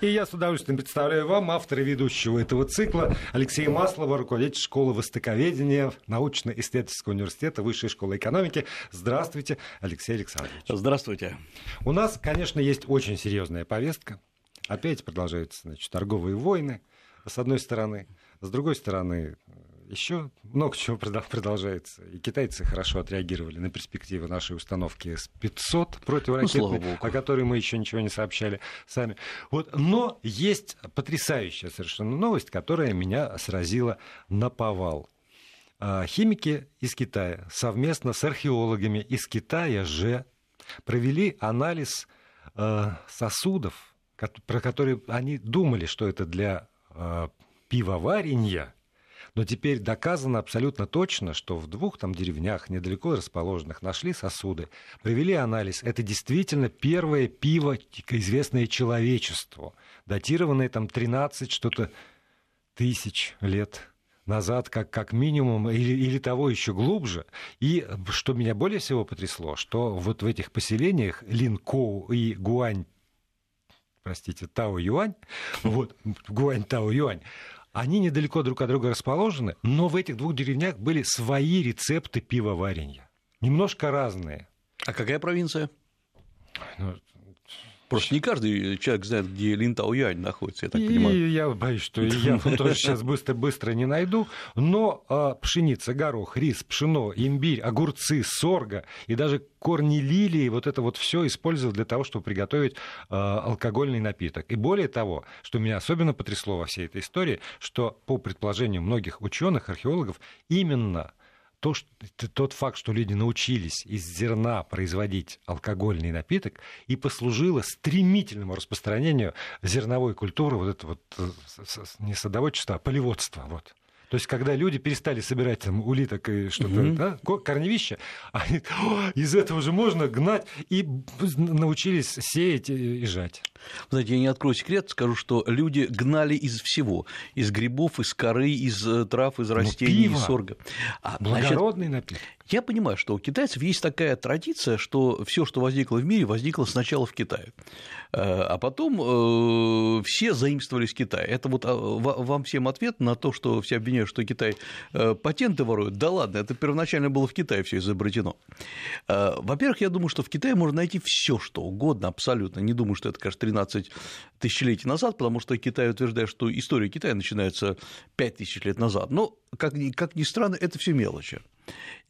И я с удовольствием представляю вам автора ведущего этого цикла Алексея Маслова, руководитель школы востоковедения научно-исследовательского университета Высшей школы экономики. Здравствуйте, Алексей Александрович. Здравствуйте. У нас, конечно, есть очень серьезная повестка. Опять продолжаются значит, торговые войны, с одной стороны. С другой стороны, еще много чего продолжается. И китайцы хорошо отреагировали на перспективы нашей установки С-500 противоракетной, ну, о которой мы еще ничего не сообщали сами. Вот. Но есть потрясающая совершенно новость, которая меня сразила на повал. А, химики из Китая совместно с археологами из Китая же провели анализ а, сосудов, про которые они думали, что это для а, пивоварения – но теперь доказано абсолютно точно, что в двух там деревнях, недалеко расположенных, нашли сосуды, провели анализ. Это действительно первое пиво, известное человечеству, датированное там 13 что-то тысяч лет назад, как, как минимум, или, или того еще глубже. И что меня более всего потрясло, что вот в этих поселениях Линкоу и Гуань простите, Тао-Юань, вот, Гуань-Тао-Юань, они недалеко друг от друга расположены, но в этих двух деревнях были свои рецепты пивоварения. Немножко разные. А какая провинция? Ну, Просто не каждый человек знает, где Линтау-Юань находится, я так и понимаю. Я боюсь, что я тоже сейчас быстро-быстро не найду. Но а, пшеница, горох, рис, пшено, имбирь, огурцы, сорга и даже корни лилии, вот это вот все использовал для того, чтобы приготовить а, алкогольный напиток. И более того, что меня особенно потрясло во всей этой истории, что по предположению многих ученых, археологов, именно то, что, тот факт, что люди научились из зерна производить алкогольный напиток, и послужило стремительному распространению зерновой культуры, вот это вот э, не садоводчество, а полеводство. Вот. То есть, когда люди перестали собирать там улиток и что-то, mm-hmm. да, корневища, они, из этого же можно гнать, и научились сеять и жать. Знаете, я не открою секрет, скажу, что люди гнали из всего. Из грибов, из коры, из э, трав, из ну, растений, из сорга. А, Благородный значит, напиток. Я понимаю, что у китайцев есть такая традиция, что все, что возникло в мире, возникло сначала в Китае, э, а потом э, все заимствовали с Китая. Это вот а, вам всем ответ на то, что все обвиняют, что Китай э, патенты ворует. Да ладно, это первоначально было в Китае все изобретено. Во-первых, я думаю, что в Китае можно найти все, что угодно, абсолютно. Не думаю, что это, конечно, 13 тысячелетий назад, потому что Китай утверждает, что история Китая начинается 5 тысяч лет назад. Но, как, как ни странно, это все мелочи.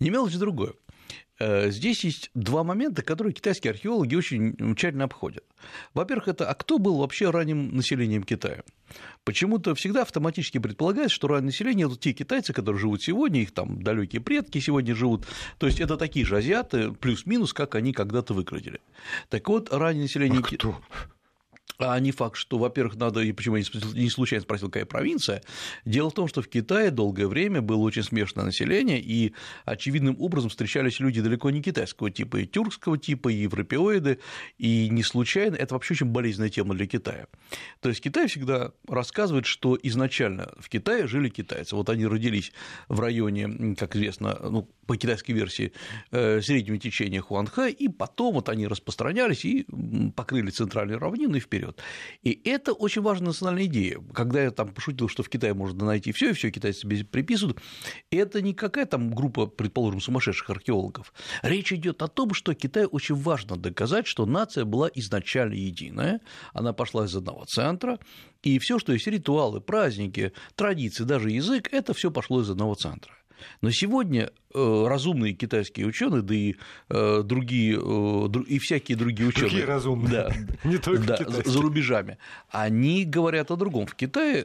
Не мелочь другое. Э, здесь есть два момента, которые китайские археологи очень тщательно обходят. Во-первых, это а кто был вообще ранним населением Китая? Почему-то всегда автоматически предполагается, что раннее население это те китайцы, которые живут сегодня, их там далекие предки сегодня живут. То есть это такие же азиаты, плюс-минус, как они когда-то выглядели. Так вот, раннее население а кто? А не факт, что, во-первых, надо, и почему я не случайно спросил, какая провинция. Дело в том, что в Китае долгое время было очень смешанное население, и очевидным образом встречались люди далеко не китайского типа, и тюркского типа, и европеоиды, и не случайно, это вообще очень болезненная тема для Китая. То есть Китай всегда рассказывает, что изначально в Китае жили китайцы. Вот они родились в районе, как известно, ну, по китайской версии, э, среднего течения Хуанхэ, и потом вот они распространялись и покрыли центральные равнины вперед вперед. И это очень важная национальная идея. Когда я там пошутил, что в Китае можно найти все, и все китайцы себе приписывают, это не какая там группа, предположим, сумасшедших археологов. Речь идет о том, что Китаю очень важно доказать, что нация была изначально единая, она пошла из одного центра, и все, что есть ритуалы, праздники, традиции, даже язык, это все пошло из одного центра. Но сегодня э, разумные китайские ученые, да и э, другие, э, и всякие другие ученые, другие разумные, да, не только да, за рубежами, они говорят о другом. В Китае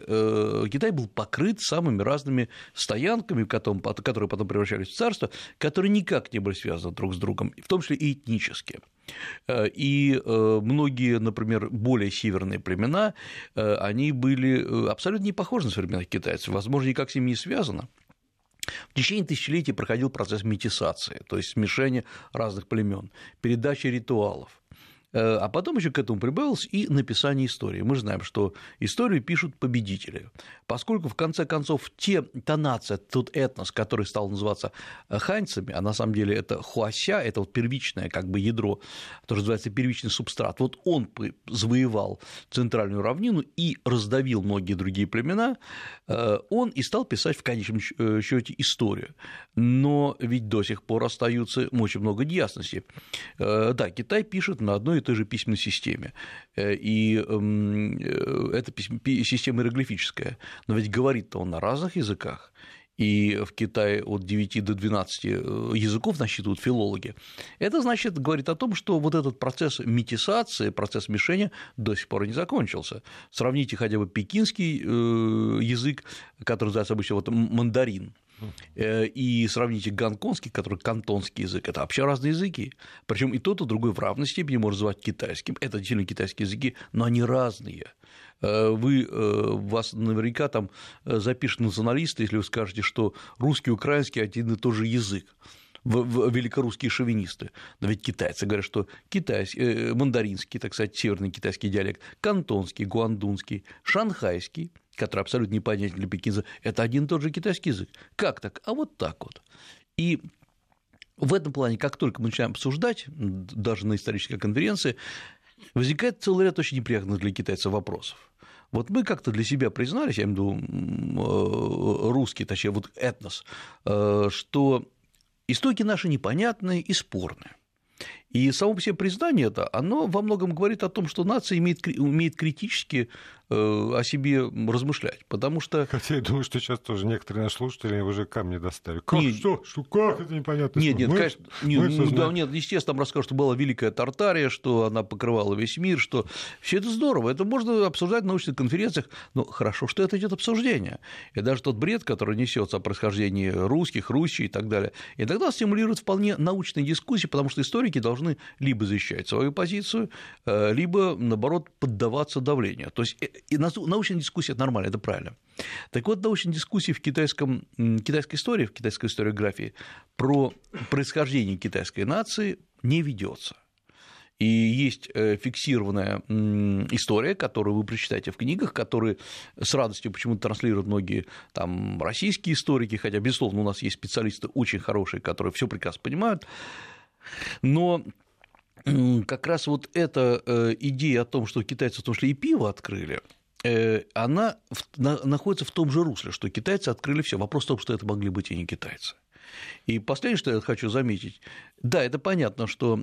Китай был покрыт самыми разными стоянками, которые потом превращались в царство, которые никак не были связаны друг с другом, в том числе и этнически. И многие, например, более северные племена, они были абсолютно не похожи на современных китайцев, возможно, никак с ними не связано. В течение тысячелетий проходил процесс метисации, то есть смешения разных племен, передачи ритуалов. А потом еще к этому прибавилось и написание истории. Мы знаем, что историю пишут победители. Поскольку, в конце концов, те, та нация, тот этнос, который стал называться ханьцами, а на самом деле это хуася, это вот первичное как бы ядро, то, что называется первичный субстрат, вот он завоевал центральную равнину и раздавил многие другие племена, э, он и стал писать в конечном э, счете историю. Но ведь до сих пор остаются очень много неясностей. Э, да, Китай пишет на одной той же письменной системе, и эм, это система иероглифическая, но ведь говорит-то он на разных языках. И в Китае от 9 до 12 э, языков насчитывают филологи, это значит, говорит о том, что вот этот процесс метисации, процесс мишения до сих пор не закончился. Сравните хотя бы пекинский э, язык, который называется обычно вот мандарин, э, и сравните гонконгский, который кантонский язык, это вообще разные языки. Причем и тот, и другой в равной степени можно называть китайским. Это действительно китайские языки, но они разные. Э, вы, э, вас наверняка там э, запишут националисты, если вы скажете, что русский и украинский один и тот же язык великорусские шовинисты. Но ведь китайцы говорят, что китайский, мандаринский, так сказать, северный китайский диалект, кантонский, гуандунский, шанхайский, который абсолютно непонятен для пекинца, это один и тот же китайский язык. Как так? А вот так вот. И в этом плане, как только мы начинаем обсуждать, даже на исторической конференции, возникает целый ряд очень неприятных для китайцев вопросов. Вот мы как-то для себя признались, я имею в виду э, русский, точнее, вот этнос, э, что истоки наши непонятные и спорные. И само по себе признание это, оно во многом говорит о том, что нация имеет, умеет критически э, о себе размышлять, потому что... Хотя я думаю, что сейчас тоже некоторые наши слушатели уже камни достали. Как, нет, что, что, как это непонятно? Нет, нет, мы, конечно, мы нет, да, нет, естественно, там расскажут, что была Великая Тартария, что она покрывала весь мир, что все это здорово, это можно обсуждать на научных конференциях, но хорошо, что это идет обсуждение. И даже тот бред, который несется о происхождении русских, русичей и так далее, и тогда стимулирует вполне научные дискуссии, потому что историки должны должны либо защищать свою позицию, э, либо, наоборот, поддаваться давлению. То есть э, научная дискуссия – это нормально, это правильно. Так вот, научная дискуссия в китайском, китайской истории, в китайской историографии про происхождение китайской нации не ведется. И есть э, фиксированная история, которую вы прочитаете в книгах, которые с радостью почему-то транслируют многие там, российские историки, хотя, безусловно, у нас есть специалисты очень хорошие, которые все прекрасно понимают. Но как раз вот эта э, идея о том, что китайцы в том числе и пиво открыли, э, она находится в том же русле, что китайцы открыли все. Вопрос в том, что это могли быть и не китайцы. И последнее, что я хочу заметить, да, это понятно, что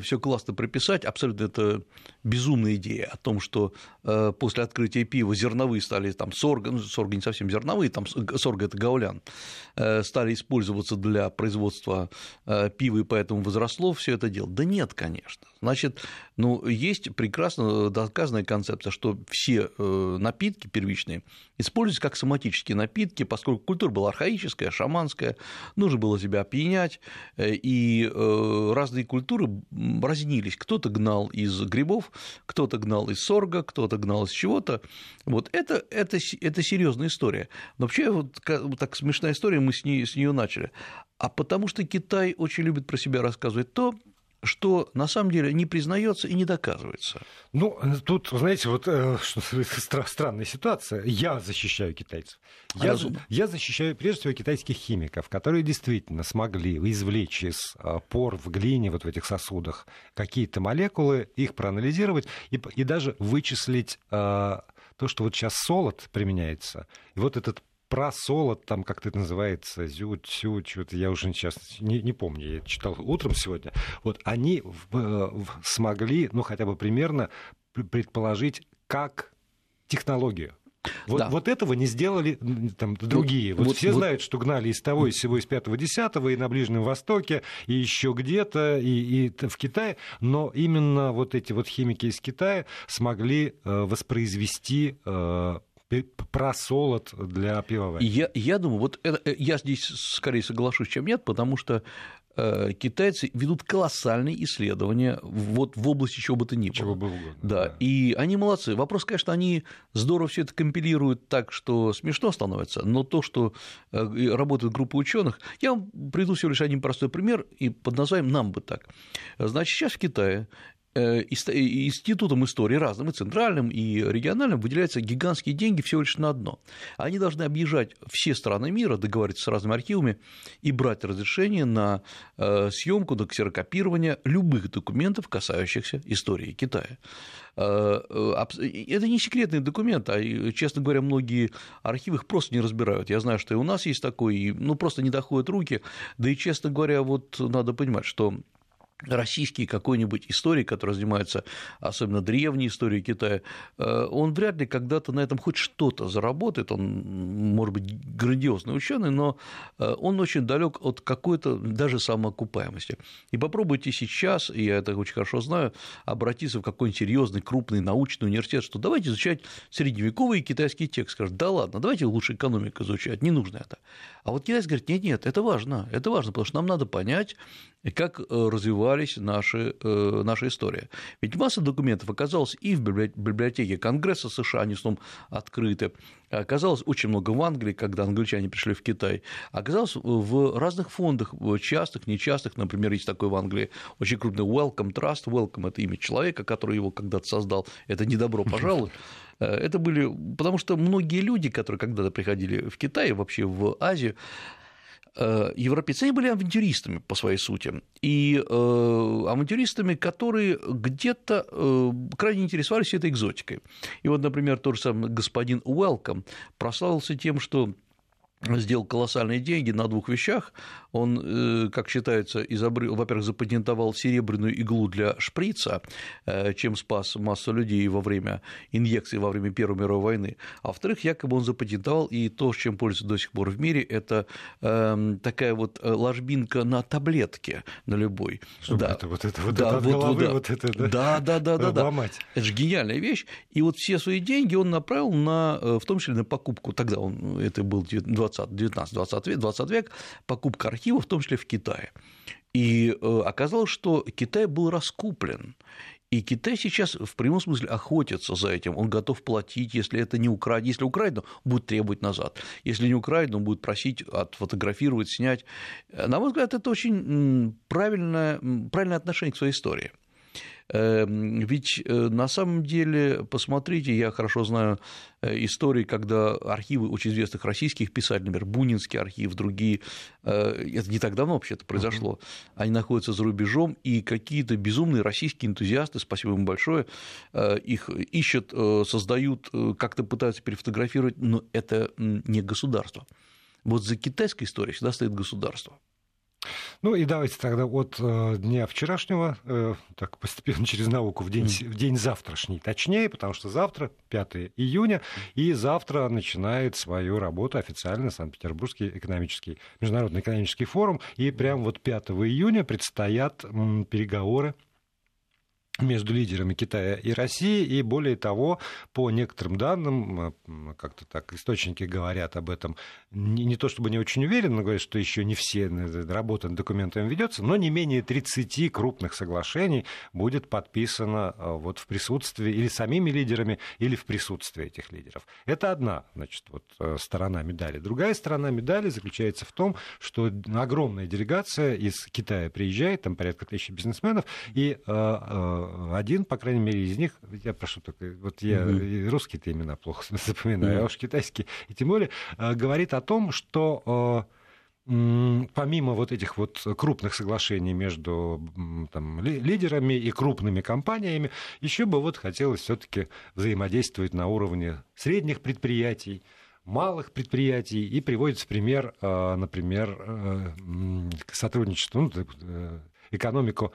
все классно прописать, абсолютно это безумная идея о том, что э, после открытия пива зерновые стали там сорга, ну, сорга не совсем зерновые, там сорга это гаулян, э, стали использоваться для производства э, пива, и поэтому возросло все это дело. Да нет, конечно. Значит, ну, есть прекрасно доказанная концепция, что все напитки первичные используются как соматические напитки, поскольку культура была архаическая, шаманская, нужно было себя опьянять, и Э, разные культуры разнились. Кто-то гнал из грибов, кто-то гнал из сорга, кто-то гнал из чего-то. Вот это, это, это серьезная история. Но вообще, вот так смешная история, мы с, ней, с нее начали. А потому что Китай очень любит про себя рассказывать то, что на самом деле не признается и не доказывается. Ну, тут, знаете, вот э, что, странная ситуация. Я защищаю китайцев. Я, я защищаю, прежде всего, китайских химиков, которые действительно смогли извлечь из э, пор в глине, вот в этих сосудах, какие-то молекулы, их проанализировать и, и даже вычислить э, то, что вот сейчас солод применяется. И вот этот просолод, там как это называется, зют, сю, что-то я уже сейчас не, не помню, я читал утром сегодня, вот они в, в, смогли, ну хотя бы примерно предположить, как технологию. Вот, да. вот этого не сделали там, другие. Вот, вот все вот, знают, что гнали из того, из всего, из пятого, десятого, и на Ближнем Востоке, и еще где-то, и, и в Китае, но именно вот эти вот химики из Китая смогли э, воспроизвести э, просолод для пивоварения. Я, я думаю, вот это, э, я здесь скорее соглашусь, чем нет, потому что э, китайцы ведут колоссальные исследования вот в области чего бы то ни было. Чего было угодно. Да, да, и они молодцы. Вопрос, конечно, они здорово все это компилируют так, что смешно становится, но то, что э, работает группа ученых, я вам приведу всего лишь один простой пример и под названием «Нам бы так». Значит, сейчас в Китае институтам истории разным, и центральным, и региональным, выделяются гигантские деньги всего лишь на одно. Они должны объезжать все страны мира, договариваться с разными архивами и брать разрешение на э, съемку, на ксерокопирование любых документов, касающихся истории Китая. Э, это не секретный документ, а, честно говоря, многие архивы их просто не разбирают. Я знаю, что и у нас есть такой, ну, просто не доходят руки. Да и, честно говоря, вот надо понимать, что российский какой-нибудь историк, который занимается особенно древней историей Китая, э, он вряд ли когда-то на этом хоть что-то заработает, он, может быть, грандиозный ученый, но э, он очень далек от какой-то даже самоокупаемости. И попробуйте сейчас, и я это очень хорошо знаю, обратиться в какой-нибудь серьезный, крупный научный университет, что давайте изучать средневековый китайский текст. Скажут, да ладно, давайте лучше экономику изучать, не нужно это. А вот китайцы говорят, нет, нет, это важно, это важно, потому что нам надо понять, как э, развивались наши, э, наша история. Ведь масса документов оказалась и в библиотеке Конгресса США, они в основном открыты, оказалось очень много в Англии, когда англичане пришли в Китай, оказалось в разных фондах, частых, нечастых, например, есть такой в Англии очень крупный Welcome Trust, Welcome – это имя человека, который его когда-то создал, это не добро пожаловать, э, это были, потому что многие люди, которые когда-то приходили в Китай, вообще в Азию, Э, европейцы, они были авантюристами по своей сути, и э, авантюристами, которые где-то э, крайне интересовались этой экзотикой. И вот, например, тот же самый господин Уэлком прославился тем, что сделал колоссальные деньги на двух вещах. Он, э, как считается, изобрел, во-первых, запатентовал серебряную иглу для шприца, э, чем спас массу людей во время инъекций во время Первой мировой войны. А во-вторых, якобы он запатентовал и то, чем пользуется до сих пор в мире, это эм, такая вот э, ложбинка на таблетке, на любой. Чтобы да. это вот это вот да, это вот, головы, да. вот это да, да, да, да, да, да. Это же гениальная вещь. И вот все свои деньги он направил на, в том числе на покупку. Тогда он, это был 20, 19, 20 век, 20 век, покупка архивов, в том числе в Китае. И э, оказалось, что Китай был раскуплен. И Китай сейчас в прямом смысле охотится за этим. Он готов платить, если это не украдено. Если украдено, будет требовать назад. Если не украдено, он будет просить отфотографировать, снять. На мой взгляд, это очень правильное, правильное отношение к своей истории. Эм, ведь э, на самом деле, посмотрите, я хорошо знаю э, истории, когда архивы очень известных российских писателей, например, Бунинский архив, другие, э, это не так давно вообще это произошло, они находятся за рубежом, и какие-то безумные российские энтузиасты, спасибо им большое, их ищут, создают, как-то пытаются перефотографировать, но это не государство. Вот за китайской историей всегда стоит государство. Ну и давайте тогда от э, дня вчерашнего, э, так постепенно через науку, в день, в день завтрашний, точнее, потому что завтра, 5 июня, и завтра начинает свою работу официально Санкт-Петербургский экономический, международный экономический форум, и прямо вот 5 июня предстоят м, переговоры между лидерами Китая и России, и более того, по некоторым данным, как-то так источники говорят об этом, не, не то чтобы не очень уверен, но говорят, что еще не все работа над документами ведется, но не менее 30 крупных соглашений будет подписано а, вот в присутствии или самими лидерами, или в присутствии этих лидеров. Это одна значит, вот, э, сторона медали. Другая сторона медали заключается в том, что огромная делегация из Китая приезжает, там порядка тысячи бизнесменов, и э, э, один, по крайней мере, из них, я прошу только, вот я угу. русские-то имена плохо запоминаю, угу. а уж китайские, и тем более э, говорит о том, что э, помимо вот этих вот крупных соглашений между там, лидерами и крупными компаниями, еще бы вот хотелось все-таки взаимодействовать на уровне средних предприятий, малых предприятий, и приводится пример, э, например, сотрудничества, ну, экономику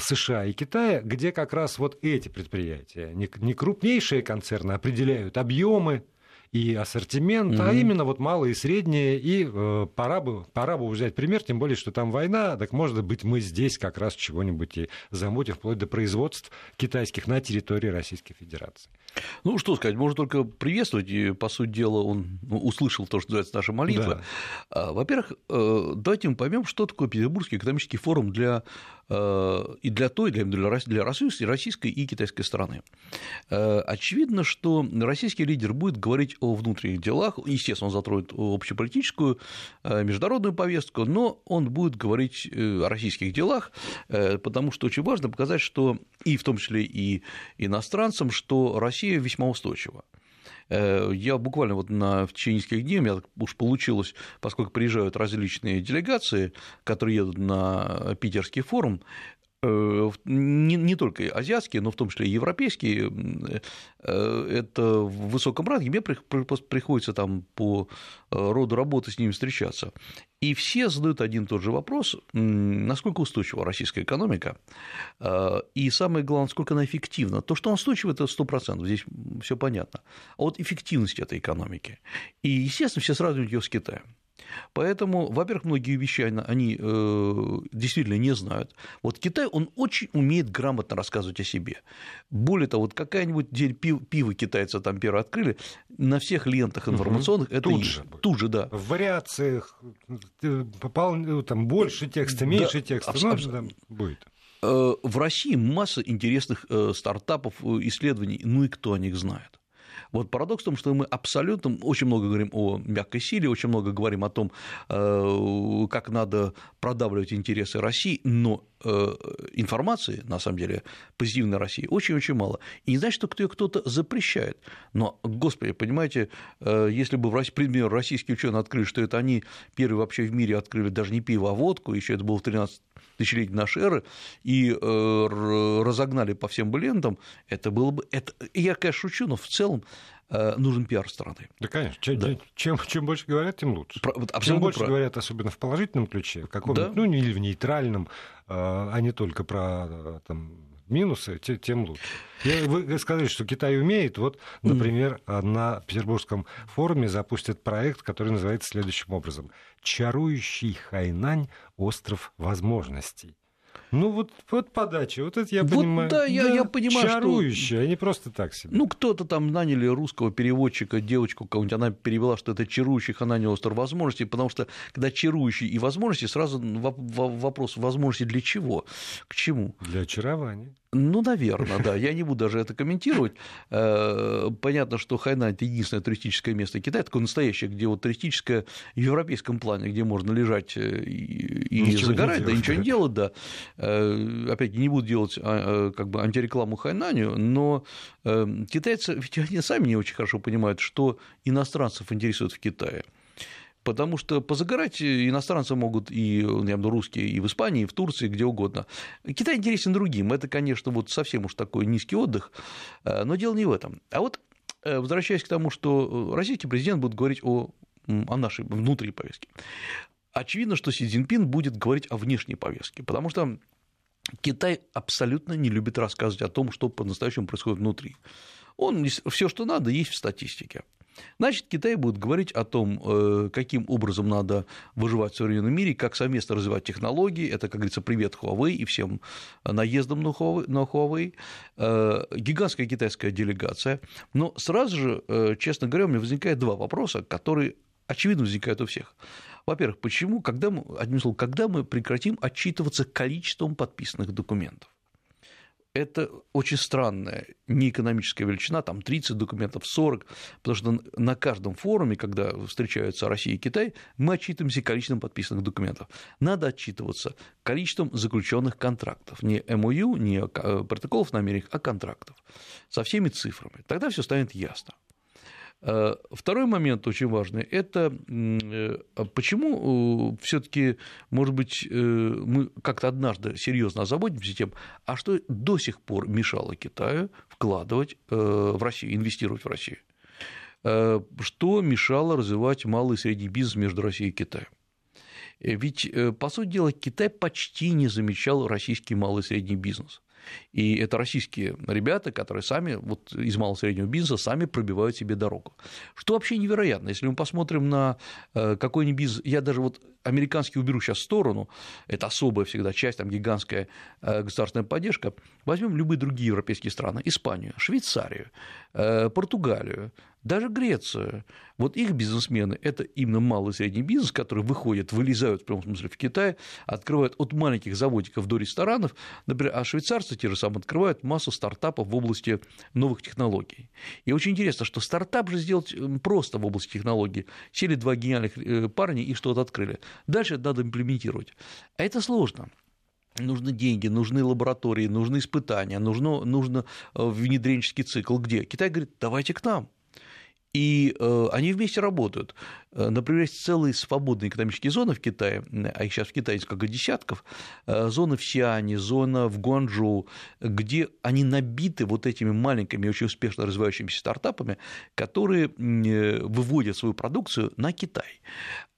США и Китая, где как раз вот эти предприятия, не крупнейшие концерны, определяют объемы и ассортимент, mm-hmm. а именно вот малые и средние. И э, пора, бы, пора бы взять пример, тем более, что там война, так может быть мы здесь как раз чего-нибудь и замутим, вплоть до производств китайских на территории Российской Федерации. Ну, что сказать, можно только приветствовать, и, по сути дела, он ну, услышал то, что называется наша молитва. Да. Во-первых, э, давайте мы поймем, что такое Петербургский экономический форум для э, и для той, для, для российской, и китайской стороны. Э, очевидно, что российский лидер будет говорить о внутренних делах. Естественно, он затронет общеполитическую, международную повестку, но он будет говорить о российских делах, потому что очень важно показать, что и в том числе и иностранцам, что Россия весьма устойчива. Э, я буквально вот на, в течение нескольких дней, у меня уж получилось, поскольку приезжают различные делегации, которые едут на питерский форум, не, не только азиатские, но в том числе и европейские, э, это в высоком ранге, мне приходится там по э, роду работы с ними встречаться. И все задают один и тот же вопрос, насколько устойчива российская экономика, и самое главное, насколько она эффективна. То, что она устойчива, это 100%, здесь все понятно. А вот эффективность этой экономики. И, естественно, все сравнивают ее с Китаем. Поэтому, во-первых, многие вещи они э, действительно не знают. Вот Китай, он очень умеет грамотно рассказывать о себе. Более того, вот какая-нибудь день пива, пива китайцы там первые открыли, на всех лентах информационных угу. это тут есть. же. Тут же, да. В вариациях попал ну, там больше текста, меньше да, текста, абс- ну, там будет. Э, в России масса интересных э, стартапов, исследований, ну и кто о них знает. Вот парадокс в том, что мы абсолютно очень много говорим о мягкой силе, очень много говорим о том, э, как надо продавливать интересы России, но э, информации, на самом деле, позитивной России очень-очень мало. И не значит, что кто кто-то запрещает. Но, господи, понимаете, э, если бы, например, российские ученые открыли, что это они первые вообще в мире открыли даже не пиво, а водку, еще это было в 13 тысячелетий нашей эры, и разогнали по всем лентам, это было бы... Это, я, конечно, шучу, но в целом Э, нужен пиар страны. Да, конечно. Чем, да. чем, чем больше говорят, тем лучше. Про, вот чем больше прав. говорят, особенно в положительном ключе, в каком да? ну, или в нейтральном, э, а не только про э, там, минусы, тем лучше. Вы сказали, что Китай умеет. Вот, например, на Петербургском форуме запустят проект, который называется следующим образом «Чарующий Хайнань. Остров возможностей». Ну, вот, вот подача, вот это я вот понимаю. Да, я, да, я понимаю, чарующая, что... а не просто так себе. Ну, кто-то там наняли русского переводчика, девочку какую-нибудь, она перевела, что это чарующий Ханани остров возможностей, потому что когда чарующий и возможности, сразу вопрос возможности для чего, к чему? Для очарования. Ну, наверное, да. Я не буду даже это комментировать. Э, понятно, что Хайнань – это единственное туристическое место Китая, такое настоящее, где вот туристическое в европейском плане, где можно лежать э, и, и загорать, да, ничего не делать, да. Э, опять не буду делать а, как бы антирекламу Хайнаню, но китайцы, ведь они сами не очень хорошо понимают, что иностранцев интересует в Китае потому что позагорать иностранцы могут и, я имею в виду русские, и в Испании, и в Турции, где угодно. Китай интересен другим, это, конечно, вот совсем уж такой низкий отдых, э, но дело не в этом. А вот э, возвращаясь к тому, что российский президент будет говорить о, о нашей внутренней повестке. Очевидно, что Си Цзиньпин будет говорить о внешней повестке, потому что Китай абсолютно не любит рассказывать о том, что по-настоящему происходит внутри. Он все, что надо, есть в статистике. Значит, Китай будет говорить о том, э, каким образом надо выживать в современном мире, как совместно развивать технологии. Это, как говорится, привет Huawei и всем наездам на Huawei. Э, гигантская китайская делегация. Но сразу же, э, честно говоря, у меня возникает два вопроса, которые очевидно возникают у всех. Во-первых, почему, когда мы, одним словом, когда мы прекратим отчитываться количеством подписанных документов? Это очень странная неэкономическая величина, там 30 документов, 40, потому что на каждом форуме, когда встречаются Россия и Китай, мы отчитываемся количеством подписанных документов. Надо отчитываться количеством заключенных контрактов, не МОЮ, не э, протоколов намерений, а контрактов, со всеми цифрами. Тогда все станет ясно. Э, второй момент очень важный – это э, почему э, все таки может быть, мы как-то однажды серьезно озаботимся тем, а что до сих пор мешало Китаю вкладывать в Россию, инвестировать в Россию? Что мешало развивать малый и средний бизнес между Россией и Китаем? Ведь, по сути дела, Китай почти не замечал российский малый и средний бизнес. И это российские ребята, которые сами вот из малого среднего бизнеса сами пробивают себе дорогу. Что вообще невероятно, если мы посмотрим на э, какой-нибудь бизнес, я даже вот американский уберу сейчас в сторону, это особая всегда часть, там гигантская э, государственная поддержка, возьмем любые другие европейские страны, Испанию, Швейцарию, э, Португалию, даже Грецию. Вот их бизнесмены – это именно малый и средний бизнес, который выходит, вылезают в прямом смысле в Китай, открывают от маленьких заводиков до ресторанов, например, а швейцарцы те же самые открывают массу стартапов в области новых технологий. И очень интересно, что стартап же сделать просто в области технологий. Сели два гениальных э, парня и что-то открыли. Дальше надо имплементировать. А это сложно нужны деньги, нужны лаборатории, нужны испытания, нужно, нужно э, внедренческий цикл. Где? Китай говорит, давайте к нам. И э, они вместе работают. Э, например, есть целые свободные экономические зоны в Китае, а их сейчас в Китае несколько десятков, зона в Сиане, зона в Гуанчжоу, где они набиты вот этими маленькими, очень успешно развивающимися стартапами, которые выводят свою продукцию на Китай.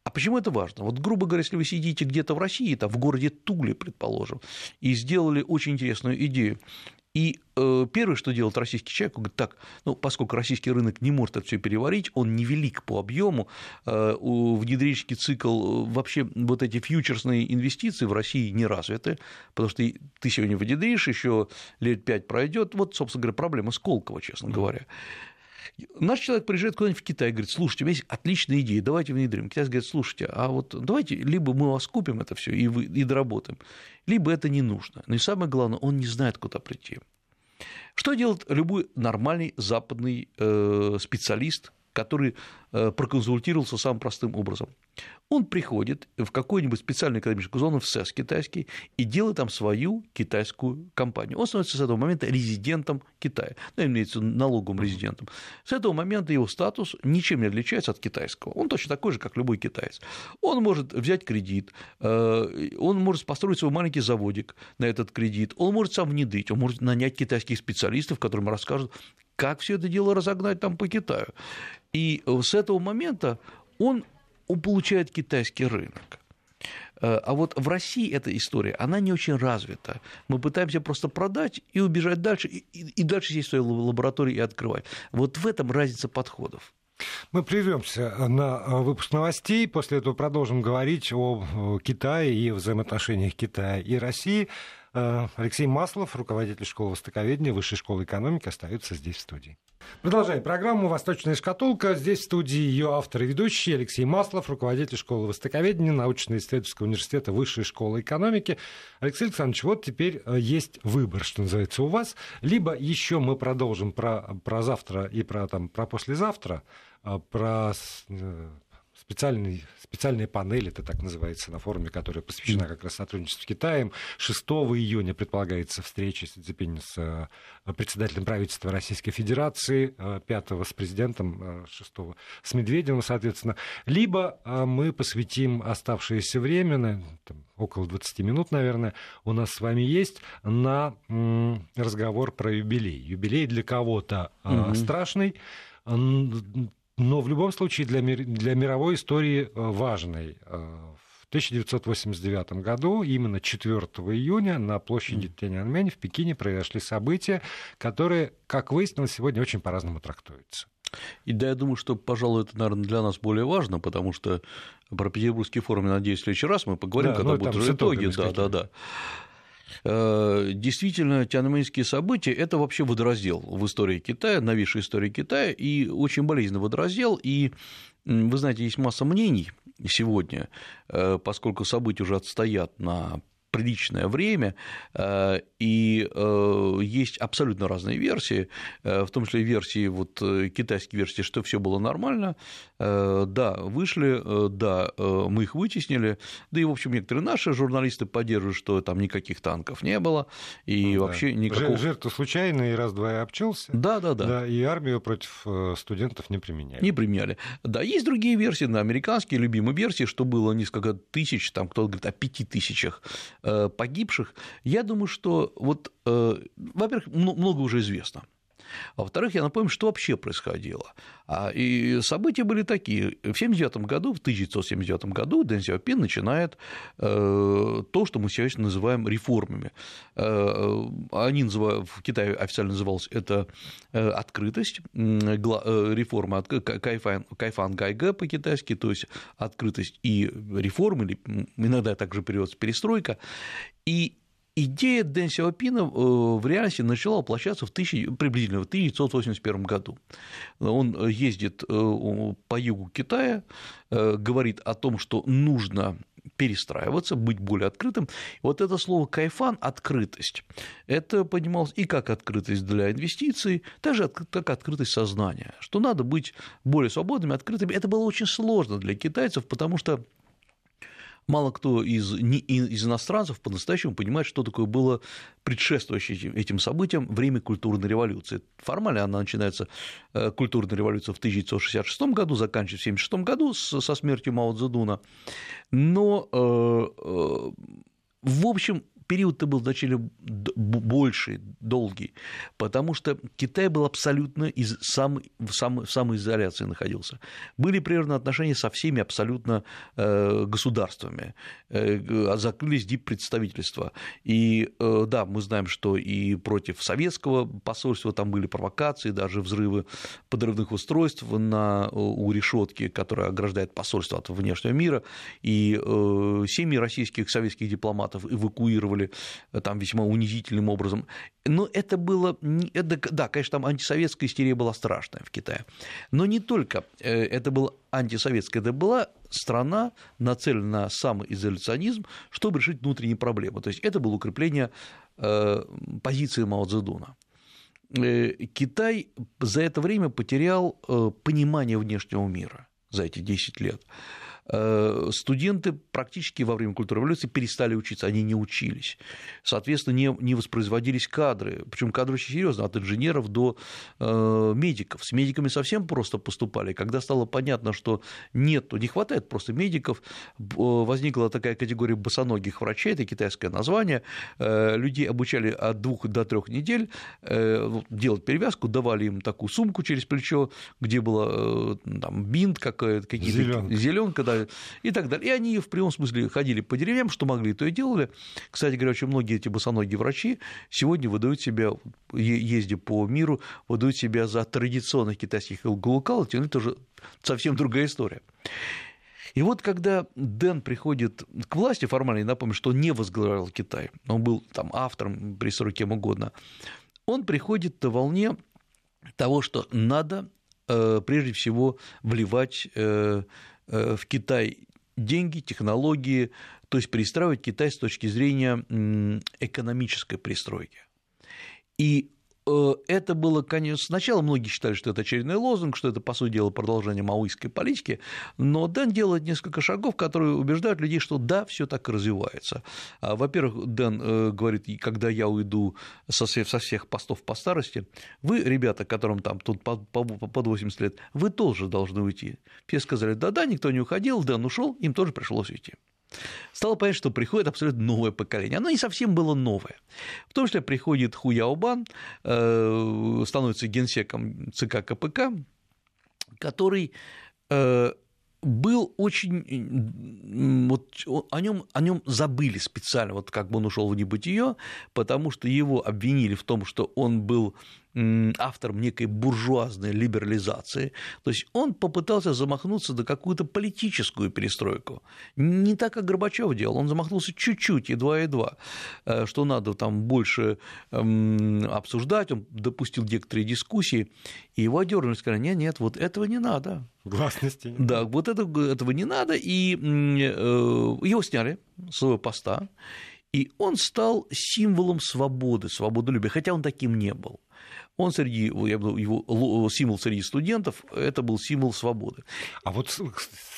А почему это важно? Вот, грубо говоря, если вы сидите где-то в России, там, в городе Туле, предположим, и сделали очень интересную идею, и э, первое, что делает российский человек, он говорит, так, ну, поскольку российский рынок не может это все переварить, он невелик по объему, э, внедренческий цикл, э, вообще вот эти фьючерсные инвестиции в России не развиты, потому что ты сегодня внедришь, еще лет пять пройдет, вот, собственно говоря, проблема Сколково, честно говоря. Наш человек приезжает куда-нибудь в Китай говорит, слушайте, у меня есть отличная идея, давайте внедрим. Китайцы говорят, слушайте, а вот давайте либо мы вас купим это все и, вы, и доработаем, либо это не нужно. Но и самое главное, он не знает, куда прийти. Что делает любой нормальный западный э, специалист, который э, проконсультировался самым простым образом? Он приходит в какую-нибудь специальную экономическую зону, в СЭС китайский, и делает там свою китайскую компанию. Он становится с этого момента резидентом Китая, ну, имеется налоговым резидентом. С этого момента его статус ничем не отличается от китайского. Он точно такой же, как любой китаец. Он может взять кредит, э, он может построить свой маленький заводик на этот кредит, он может сам внедрить, он может нанять китайских специалистов, которым расскажут, как все это дело разогнать там по Китаю. И с этого момента он он получает китайский рынок. Э, а вот в России эта история, она не очень развита. Мы пытаемся просто продать и убежать дальше, и, и дальше сесть в своей лаборатории и открывать. Вот в этом разница подходов. Мы прервемся на э, выпуск новостей, после этого продолжим говорить о Китае и взаимоотношениях Китая и России. Э, Алексей Маслов, руководитель школы востоковедения Высшей школы экономики, остается здесь в студии. Продолжаем программу «Восточная шкатулка». Здесь в студии ее автор и ведущий Алексей Маслов, руководитель школы востоковедения научно-исследовательского университета Высшей школы экономики. Алексей Александрович, вот теперь э, есть выбор, что называется, у вас. Либо еще мы продолжим про, про завтра и про, там, про послезавтра, э, про специальный, специальная панель, это так называется, на форуме, которая посвящена как раз сотрудничеству с Китаем. 6 июня предполагается встреча с Цзепинь с э, председателем правительства Российской Федерации, 5 э, с президентом, 6 э, с Медведевым, соответственно. Либо мы посвятим оставшееся время, там, около 20 минут, наверное, у нас с вами есть, на разговор про юбилей. Юбилей для кого-то угу. страшный, но в любом случае для, мир, для мировой истории э, важной. Э, в 1989 году, именно 4 июня, на площади Тяньаньмэнь в Пекине произошли события, которые, как выяснилось, сегодня очень по-разному трактуются. И да, я думаю, что, пожалуй, это, наверное, для нас более важно, потому что про Петербургский форум, я надеюсь, в следующий раз мы поговорим, да, когда ну, будут уже итоги. Да, да, да. Э, действительно, Тяньаньмэньские события – это вообще водораздел в истории Китая, новейшей истории Китая, и очень болезненный водораздел, и вы знаете, есть масса мнений сегодня, э, поскольку события уже отстоят на приличное время, э, и э, есть абсолютно разные версии, э, в том числе версии, вот китайские версии, что все было нормально, да, вышли, да, мы их вытеснили, да и, в общем, некоторые наши журналисты поддерживают, что там никаких танков не было, и ну, вообще да. никакого... Жертва случайная, и раз-два и обчелся. Да, да, да. Да, и армию против студентов не применяли. Не применяли. Да, есть другие версии, на американские любимые версии, что было несколько тысяч, там кто-то говорит о пяти тысячах погибших, я думаю, что вот, э, во-первых, много уже известно. А во-вторых, я напомню, что вообще происходило. А, и события были такие. В 1979 году, в 1979 году Дэн Сяопин начинает э, то, что мы сейчас называем реформами. Э, они называют, в Китае официально называлось это э, открытость, реформа Кайфан, Кайфан Гайга по-китайски, то есть открытость и реформы, иногда также переводится перестройка. И идея Дэн Сяопина э, в реальности начала воплощаться в тысячи, приблизительно в 1981 году. Он ездит э, по югу Китая, э, говорит о том, что нужно перестраиваться, быть более открытым. вот это слово «кайфан» – открытость. Это понималось и как открытость для инвестиций, также как открытость сознания, что надо быть более свободными, открытыми. Это было очень сложно для китайцев, потому что мало кто из, из иностранцев по-настоящему понимает, что такое было предшествующее этим событиям время культурной революции. Формально она начинается, э, культурная революция в 1966 году, заканчивается в 1976 году со смертью Мао Цзэдуна, но э, э, в общем, период-то был значительно больший, долгий, потому что Китай был абсолютно из сам, в, сам, в самоизоляции находился. Были прерваны отношения со всеми абсолютно э, государствами, э, закрылись диппредставительства. И э, да, мы знаем, что и против советского посольства там были провокации, даже взрывы подрывных устройств на, у решетки, которая ограждает посольство от внешнего мира, и семьи российских советских дипломатов эвакуировали делали э, там весьма унизительным образом. Но это было, это, да, конечно, там антисоветская истерия была страшная в Китае, но не только э, это было антисоветское, это была страна, нацелена на самоизоляционизм, чтобы решить внутренние проблемы. То есть это было укрепление э, позиции Мао Цзэдуна. Китай за это время потерял понимание внешнего мира за эти 10 лет. Э, студенты практически во время культурной революции перестали учиться, они не учились. Соответственно, не, не воспроизводились кадры, причем кадры очень серьезно, от инженеров до э, медиков. С медиками совсем просто поступали. Когда стало понятно, что нет, не хватает просто медиков, возникла такая категория босоногих врачей, это китайское название, э, людей обучали от двух до трех недель делать перевязку, давали им такую сумку через плечо, где была там, бинт какая-то, какие-то зеленка, да, и так далее. И они в прямом смысле ходили по деревьям, что могли, то и делали. Кстати говоря, очень многие эти босоногие врачи сегодня выдают себя, ездя по миру, выдают себя за традиционных китайских глукалов, это уже совсем другая история. И вот когда Дэн приходит к власти, формально я напомню, что он не возглавлял Китай, он был там автором, при кем угодно, он приходит на волне того, что надо э, прежде всего вливать Э, в Китай деньги, технологии, то есть перестраивать Китай с точки зрения экономической пристройки. И Э, это было, конечно, сначала многие считали, что это очередной лозунг, что это, по сути дела, продолжение маоистской политики, но Дэн делает несколько шагов, которые убеждают людей, что да, все так и развивается. А, во-первых, Дэн э, говорит, когда я уйду со всех постов по старости, вы, ребята, которым там тут под 80 лет, вы тоже должны уйти. Все сказали, да-да, никто не уходил, Дэн ушел, им тоже пришлось уйти. Стало понятно, что приходит абсолютно новое поколение. Оно не совсем было новое. В том числе приходит Ху Яобан, э, становится генсеком ЦК КПК, который э, был очень вот о нем о нем забыли специально вот как бы он ушел в небытие потому что его обвинили в том что он был автором некой буржуазной либерализации. То есть он попытался замахнуться на какую-то политическую перестройку. Не так, как Горбачев делал, он замахнулся чуть-чуть, едва-едва, э, что надо там больше обсуждать, он допустил некоторые дискуссии, и его одернули, сказали, нет, нет, вот этого не надо. Гласности. Да, вот это, этого не надо, и э, его сняли с своего поста, и он стал символом свободы, свободолюбия, хотя он таким не был он среди, я бы, его символ среди студентов, это был символ свободы. А вот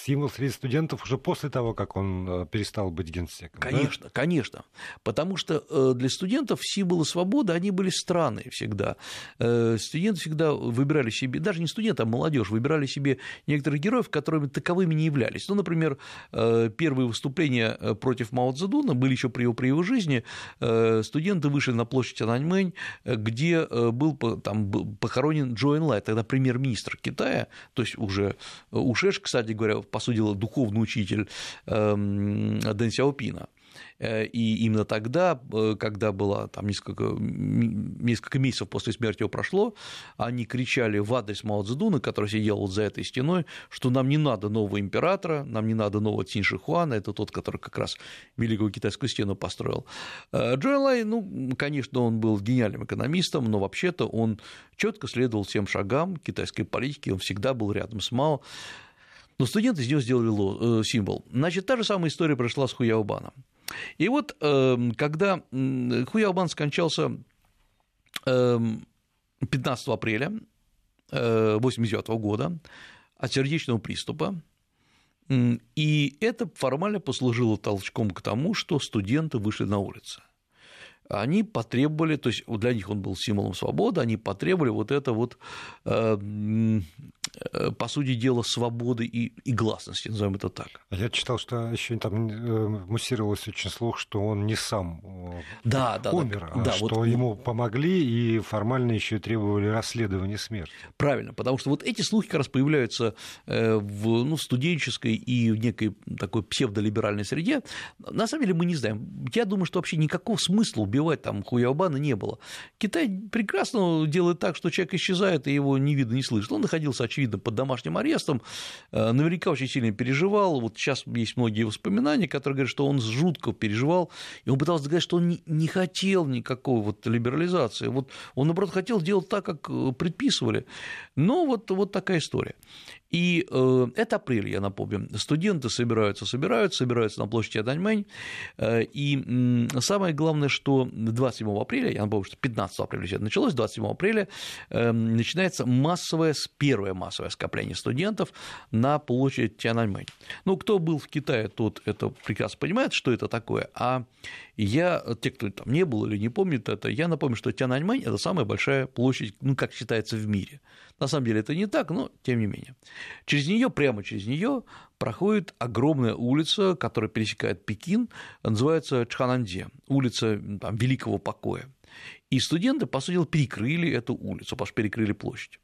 символ среди студентов уже после того, как он э, перестал быть генсеком. Конечно, да? конечно. Потому что э, для студентов символы свободы, они были странные всегда. Э, студенты всегда выбирали себе, даже не студенты, а молодежь, выбирали себе некоторых героев, которыми таковыми не являлись. Ну, например, первые выступления против Мао Цзэдуна были еще при его, при его жизни. Студенты вышли на площадь Ананьмэнь, где был, там, похоронен Джо Энлай, тогда премьер-министр Китая, то есть уже ушедший, кстати говоря, по сути дела, духовный учитель эм, Дэн Сяопина. Э, и именно тогда, э, когда было там несколько, несколько месяцев после смерти его прошло, они кричали в адрес Мао Цзэдуна, который сидел вот за этой стеной, что нам не надо нового императора, нам не надо нового Цинь Хуана, это тот, который как раз Великую Китайскую стену построил. Э, Джо Лай, ну, конечно, он был гениальным экономистом, но вообще-то он четко следовал всем шагам китайской политики, он всегда был рядом с Мао. Но студенты из него сделали символ. Значит, та же самая история прошла с Хуяобаном. И вот эм, когда Хуяобан скончался 15 эм, апреля 1989 э, года от сердечного приступа, и это формально послужило толчком к тому, что студенты вышли на улицы они потребовали, то есть для них он был символом свободы, они потребовали вот это вот, э, э, по сути дела, свободы и, и гласности, назовем это так. Я читал, что еще там э, муссировалось очень слух, что он не сам да, да, умер, да, а да, что вот, ему помогли и формально еще требовали расследования смерти. Правильно, потому что вот эти слухи как раз появляются в, ну, студенческой и в некой такой псевдолиберальной среде. На самом деле мы не знаем. Я думаю, что вообще никакого смысла убивать убивать там Хуябана не было. Китай прекрасно делает так, что человек исчезает, и его не видно, не слышно. Он находился, очевидно, под домашним арестом, э, наверняка очень сильно переживал. Вот сейчас есть многие воспоминания, которые говорят, что он жутко переживал, и он пытался сказать, что он не хотел никакой вот либерализации. Вот он, наоборот, хотел делать так, как э, предписывали. Но вот, вот такая история. И э, это апрель, я напомню. Студенты собираются, собираются, собираются на площади Тяньаньмэнь. Э, и самое главное, что 27 апреля, я напомню, что 15 апреля все это началось, 27 апреля э, начинается массовое, первое массовое скопление студентов на площади Тяньаньмэнь. Ну, кто был в Китае, тот это прекрасно понимает, что это такое. А я, те, кто там не был или не помнит это, я напомню, что Тяньаньмэнь – это самая большая площадь, ну, как считается, в мире. На самом деле это не так, но тем не менее. Через нее, прямо через нее проходит огромная улица, которая пересекает Пекин, называется Чхананде, улица там, Великого Покоя. И студенты, по сути дела, перекрыли эту улицу, потому что перекрыли площадь.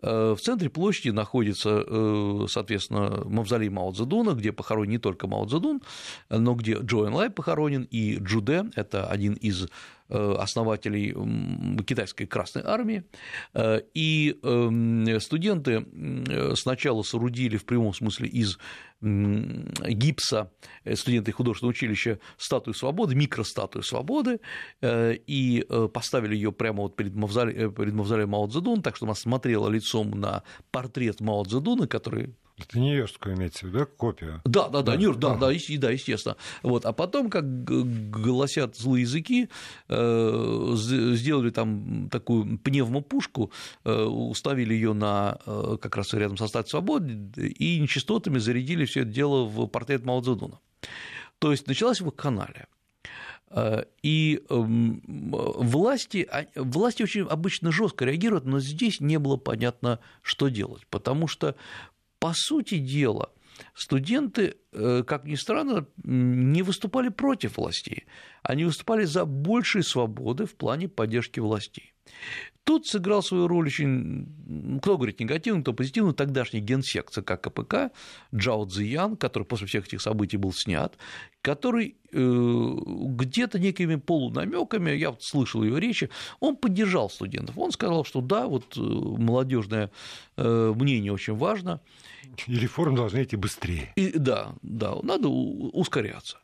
Э, в центре площади находится, э, соответственно, мавзолей Мао Цзэдуна, где похоронен не только Мао Цзэдун, но где Джо Лай похоронен, и Джуде – это один из Э, основателей китайской Красной Армии, и эм, студенты сначала соорудили в прямом смысле из гипса студенты художественного училища статую свободы, микростатую свободы, и поставили ее прямо вот перед мавзолеем, перед мавзолеем Мао Цзэдуна, так что она смотрела лицом на портрет Мао Цзэдуна, который это Нью-Йоркскую имеется в виду, да, копию? Да, да, да, Нью-Йорк, да, да, да, естественно. Вот. А потом, как гласят злые языки, э, сделали там такую пневмопушку, э, уставили ее на э, как раз рядом со статуей свободы и нечистотами зарядили все это дело в портрет Мао Цзэдуна. То есть началась вакханалия. И эм, власти, а, власти очень обычно жестко реагируют, но здесь не было понятно, что делать, потому что по сути дела, студенты, э, как ни странно, не выступали против властей, они выступали за большие свободы в плане поддержки властей. Тут сыграл свою роль очень, кто говорит негативно, кто позитивно, тогдашний генсек ЦК КПК Джао Цзиян, который после всех этих событий был снят, который э, где-то некими полунамеками, я вот слышал его речи, он поддержал студентов. Он сказал, что да, вот э, молодежное мнение очень важно, и реформы должны идти быстрее. И, да, да, надо ускоряться.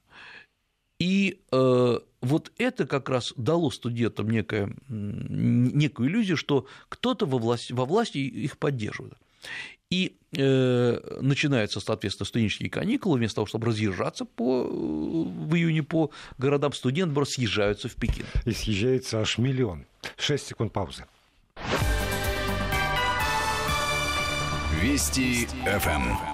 И э, вот это как раз дало студентам некое, некую иллюзию, что кто-то во власти, во власти их поддерживает. И э, начинаются, соответственно, студенческие каникулы, вместо того, чтобы разъезжаться по, в июне по городам, студенты съезжаются в Пекин. И съезжается аж миллион. Шесть секунд паузы. Вести ФМ.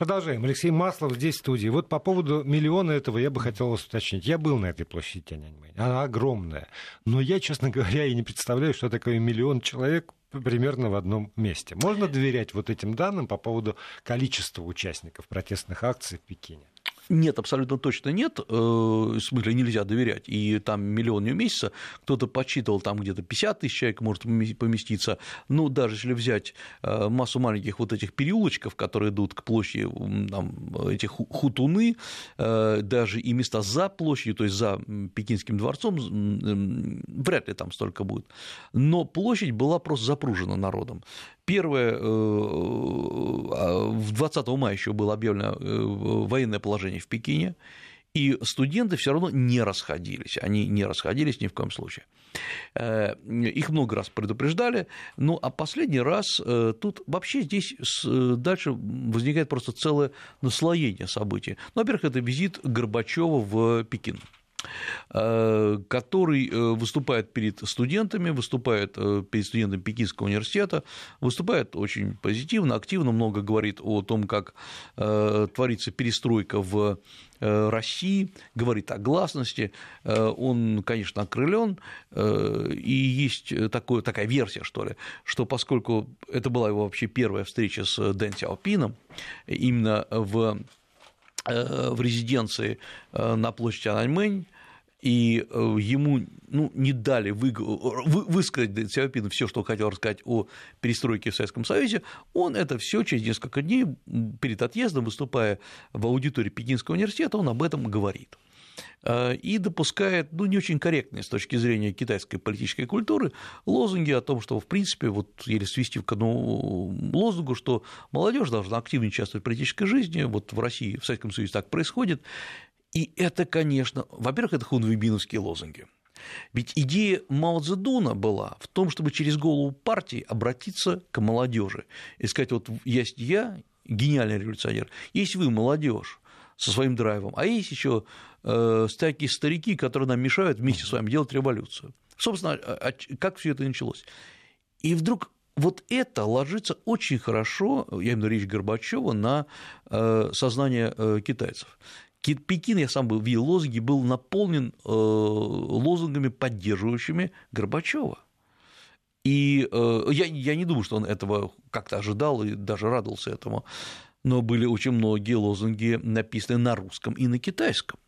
Продолжаем. Алексей Маслов здесь в студии. Вот по поводу миллиона этого я бы хотел вас уточнить. Я был на этой площади Тяньаньмэнь. Она огромная. Но я, честно говоря, и не представляю, что такое миллион человек примерно в одном месте. Можно доверять вот этим данным по поводу количества участников протестных акций в Пекине? Нет, абсолютно точно нет. Э, в смысле, нельзя доверять. И там миллион не месяца. Кто-то подсчитывал, там где-то 50 тысяч человек может поместиться. Ну, даже если взять э, массу маленьких вот этих переулочков, которые идут к площади, там, эти хутуны, э, даже и места за площадью, то есть за Пекинским дворцом, вряд ли там столько будет. Но площадь была просто запружена народом. Первое, а, в 20 мая еще было объявлено военное положение в Пекине, и студенты все равно не расходились, они не расходились ни в коем случае. Э, их много раз предупреждали, ну а последний раз э, тут вообще здесь дальше возникает просто целое наслоение событий. Ну, во-первых, это визит Горбачева в Пекин. Э, который э, выступает перед студентами, выступает э, перед студентами Пекинского университета, выступает очень позитивно, активно, много говорит о том, как творится перестройка в России, говорит о гласности, он, конечно, окрылен, и есть такое, такая версия, что ли, что поскольку это была его вообще первая встреча с Дэн Сяопином, именно в в резиденции на площади Ананьмэнь, и э, ему ну, не дали вы, вы, высказать Дэн Сяопину все, что хотел рассказать о перестройке в Советском Союзе, он это все через несколько дней перед отъездом, выступая в аудитории Пекинского университета, он об этом говорит. э, и допускает, ну, не очень корректные с точки зрения китайской политической культуры лозунги о том, что, в принципе, вот еле свести к одному лозунгу, что молодежь должна активно участвовать в политической жизни, вот в России, в Советском Союзе так происходит, и это, конечно, во-первых, это хунвейбиновские лозунги. Ведь идея Мао Цзэдуна была в том, чтобы через голову партии обратиться к молодежи. И сказать, вот есть я, гениальный революционер, есть вы, молодежь, со своим драйвом, а есть еще э, такие старики, которые нам мешают вместе с вами делать революцию. Собственно, как все это началось? И вдруг вот это ложится очень хорошо, я имею в виду речь Горбачева, на э, сознание э, китайцев. Пекин, я сам был, видел лозунги, был наполнен лозунгами, поддерживающими Горбачева. И я, я не думаю, что он этого как-то ожидал и даже радовался этому, но были очень многие лозунги написаны на русском и на китайском.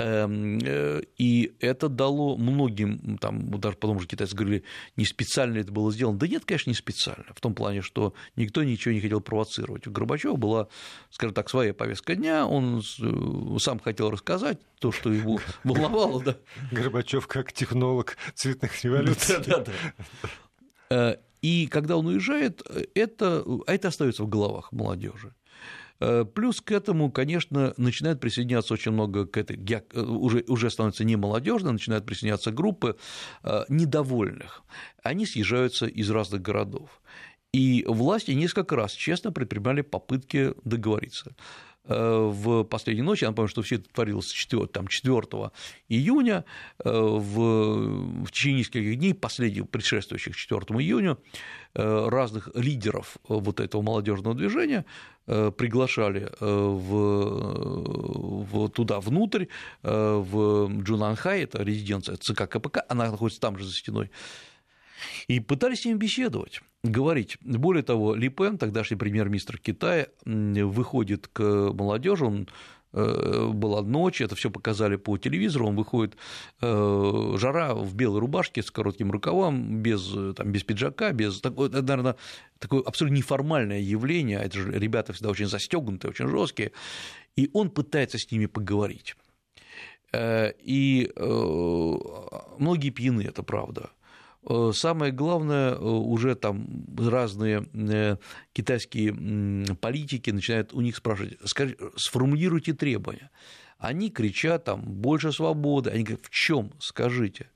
Эм, э, и это дало многим, там, даже потому что китайцы говорили, не специально это было сделано. Да нет, конечно, не специально, в том плане, что никто ничего не хотел провоцировать. У Горбачева была, скажем так, своя повестка дня, он э, сам хотел рассказать то, что его волновало. Да. Горбачев как технолог цветных революций. Да, да, да. Э, и когда он уезжает, это, это остается в головах молодежи. Э, плюс к этому, конечно, начинает присоединяться очень много к этой, э, уже, уже становится не молодежно, начинают присоединяться группы э, недовольных. Они съезжаются из разных городов. И власти несколько раз честно предпринимали попытки договориться в последнюю ночь, я напомню, что все это творилось 4, там, 4 июня, в, в течение нескольких дней, последних предшествующих 4 июня, разных лидеров вот этого молодежного движения Э, приглашали э, в, в, туда внутрь, э, в Чжуннаньхай, это резиденция ЦК КПК, она находится там же за стеной, и пытались с ним беседовать, говорить. Более того, Ли Пэн, тогдашний премьер-министр Китая, выходит к молодежи, он Э, была ночь, это все показали по телевизору, он выходит, э, жара в белой рубашке с коротким рукавом, без, там, без пиджака, без такое, наверное, такое абсолютно неформальное явление, это же ребята всегда очень застегнутые, очень жесткие, и он пытается с ними поговорить. Э, и многие пьяны, это правда. Э, самое главное, э, уже там разные э, китайские политики начинают у них спрашивать, скажите, сформулируйте требования. Они кричат там больше свободы, они говорят, в чем, скажите.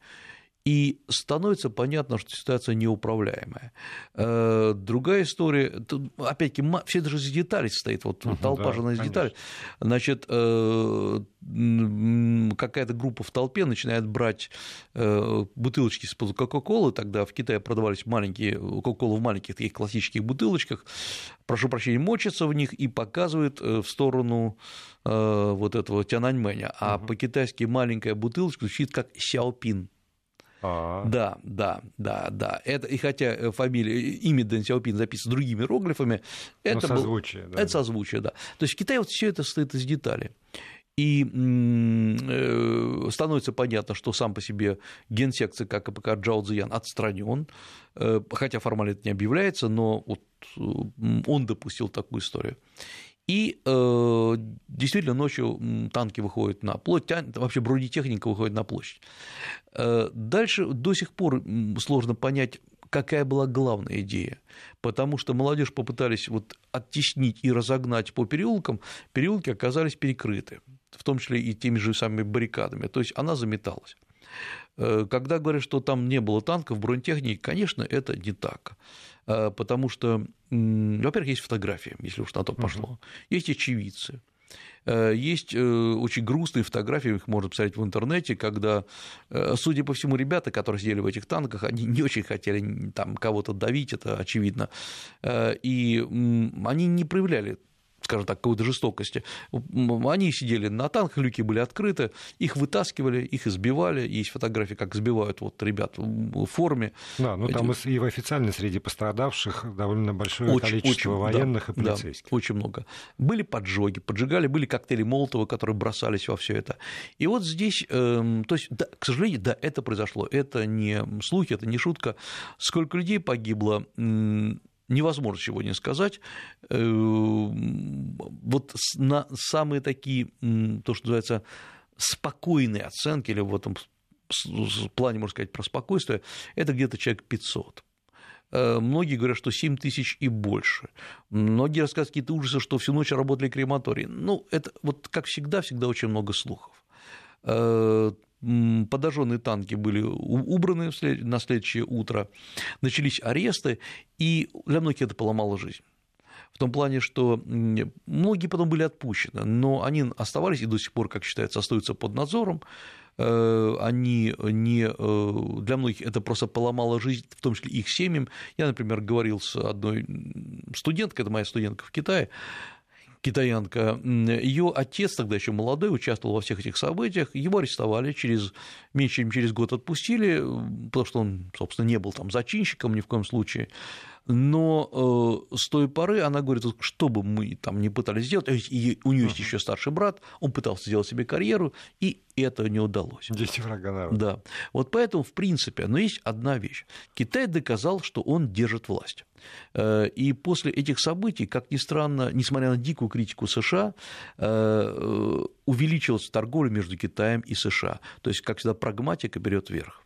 И становится понятно, что ситуация неуправляемая. Э, другая история, опять-таки, все даже из деталей состоит, вот угу, толпа да, же из деталей. Значит, э, какая-то группа в толпе начинает брать э, бутылочки из-под Кока-Колы, тогда в Китае продавались маленькие Кока-Колы в маленьких таких классических бутылочках, прошу прощения, мочится в них и показывает в сторону вот этого Тянаньмэня, а угу. по-китайски маленькая бутылочка звучит как сяопин. А-а-а. Да, да, да, да. Это, и хотя фамилия, имя Дэн Сяопин записано другими иероглифами, это, созвучие, был, да, это созвучие, да. То есть в Китае вот все это состоит из деталей. И э, становится понятно, что сам по себе генсек ЦК КПК Джао Цзиян отстранен, э, хотя формально это не объявляется, но вот он допустил такую историю. И э, действительно ночью танки выходят на площадь, вообще бронетехника выходит на площадь. Э, дальше до сих пор сложно понять, какая была главная идея. Потому что молодежь попытались вот оттеснить и разогнать по переулкам, переулки оказались перекрыты, в том числе и теми же самыми баррикадами. То есть она заметалась. Э, когда говорят, что там не было танков, бронетехники, конечно, это не так. Э, потому что, во-первых, есть фотографии, если уж на то пошло, есть очевидцы, э, есть очень грустные фотографии, их можно посмотреть в интернете, когда, судя по всему, ребята, которые сидели в этих танках, они не очень хотели там кого-то давить, это очевидно, и они не проявляли скажем так, какой-то жестокости. Они сидели на танках, люки были открыты, их вытаскивали, их избивали. Есть фотографии, как избивают вот ребят в форме. Да, ну там и в официальной среди пострадавших довольно большое очень, количество очень, военных да, и полицейских. Да, очень много. Были поджоги, поджигали, были коктейли Молотова, которые бросались во все это. И вот здесь, э, то есть, да, к сожалению, да, это произошло. Это не слухи, это не шутка. Сколько людей погибло, невозможно сегодня сказать. Э, вот на самые такие, то, что называется, спокойные оценки, или в этом плане, можно сказать, про спокойствие, это где-то человек 500. Э, многие говорят, что 7 тысяч и больше. Многие рассказывают какие-то ужасы, что всю ночь работали крематории. Ну, это вот как всегда, всегда очень много слухов. Подожженные танки были убраны на следующее утро, начались аресты, и для многих это поломало жизнь. В том плане, что многие потом были отпущены, но они оставались и до сих пор, как считается, остаются под надзором. Э, они не э, для многих это просто поломало жизнь, в том числе их семьям. Я, например, говорил с одной студенткой, это моя студентка в Китае, китаянка, ее отец тогда еще молодой, участвовал во всех этих событиях, его арестовали, через, меньше чем через год отпустили, потому что он, собственно, не был там зачинщиком ни в коем случае, но э, с той поры она говорит, что бы мы там не пытались сделать, и у нее есть еще старший брат, он пытался сделать себе карьеру, и это не удалось. Дети врага народа. Да. Вот поэтому, в принципе, но есть одна вещь. Китай доказал, что он держит власть. Э, и после этих событий, как ни странно, несмотря на дикую критику США, э, увеличилась торговля между Китаем и США. То есть, как всегда, прагматика берет верх.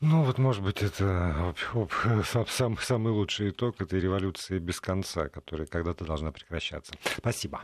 Ну, вот, может быть, это сам, самый лучший итог этой революции без конца, которая когда-то должна прекращаться. Спасибо.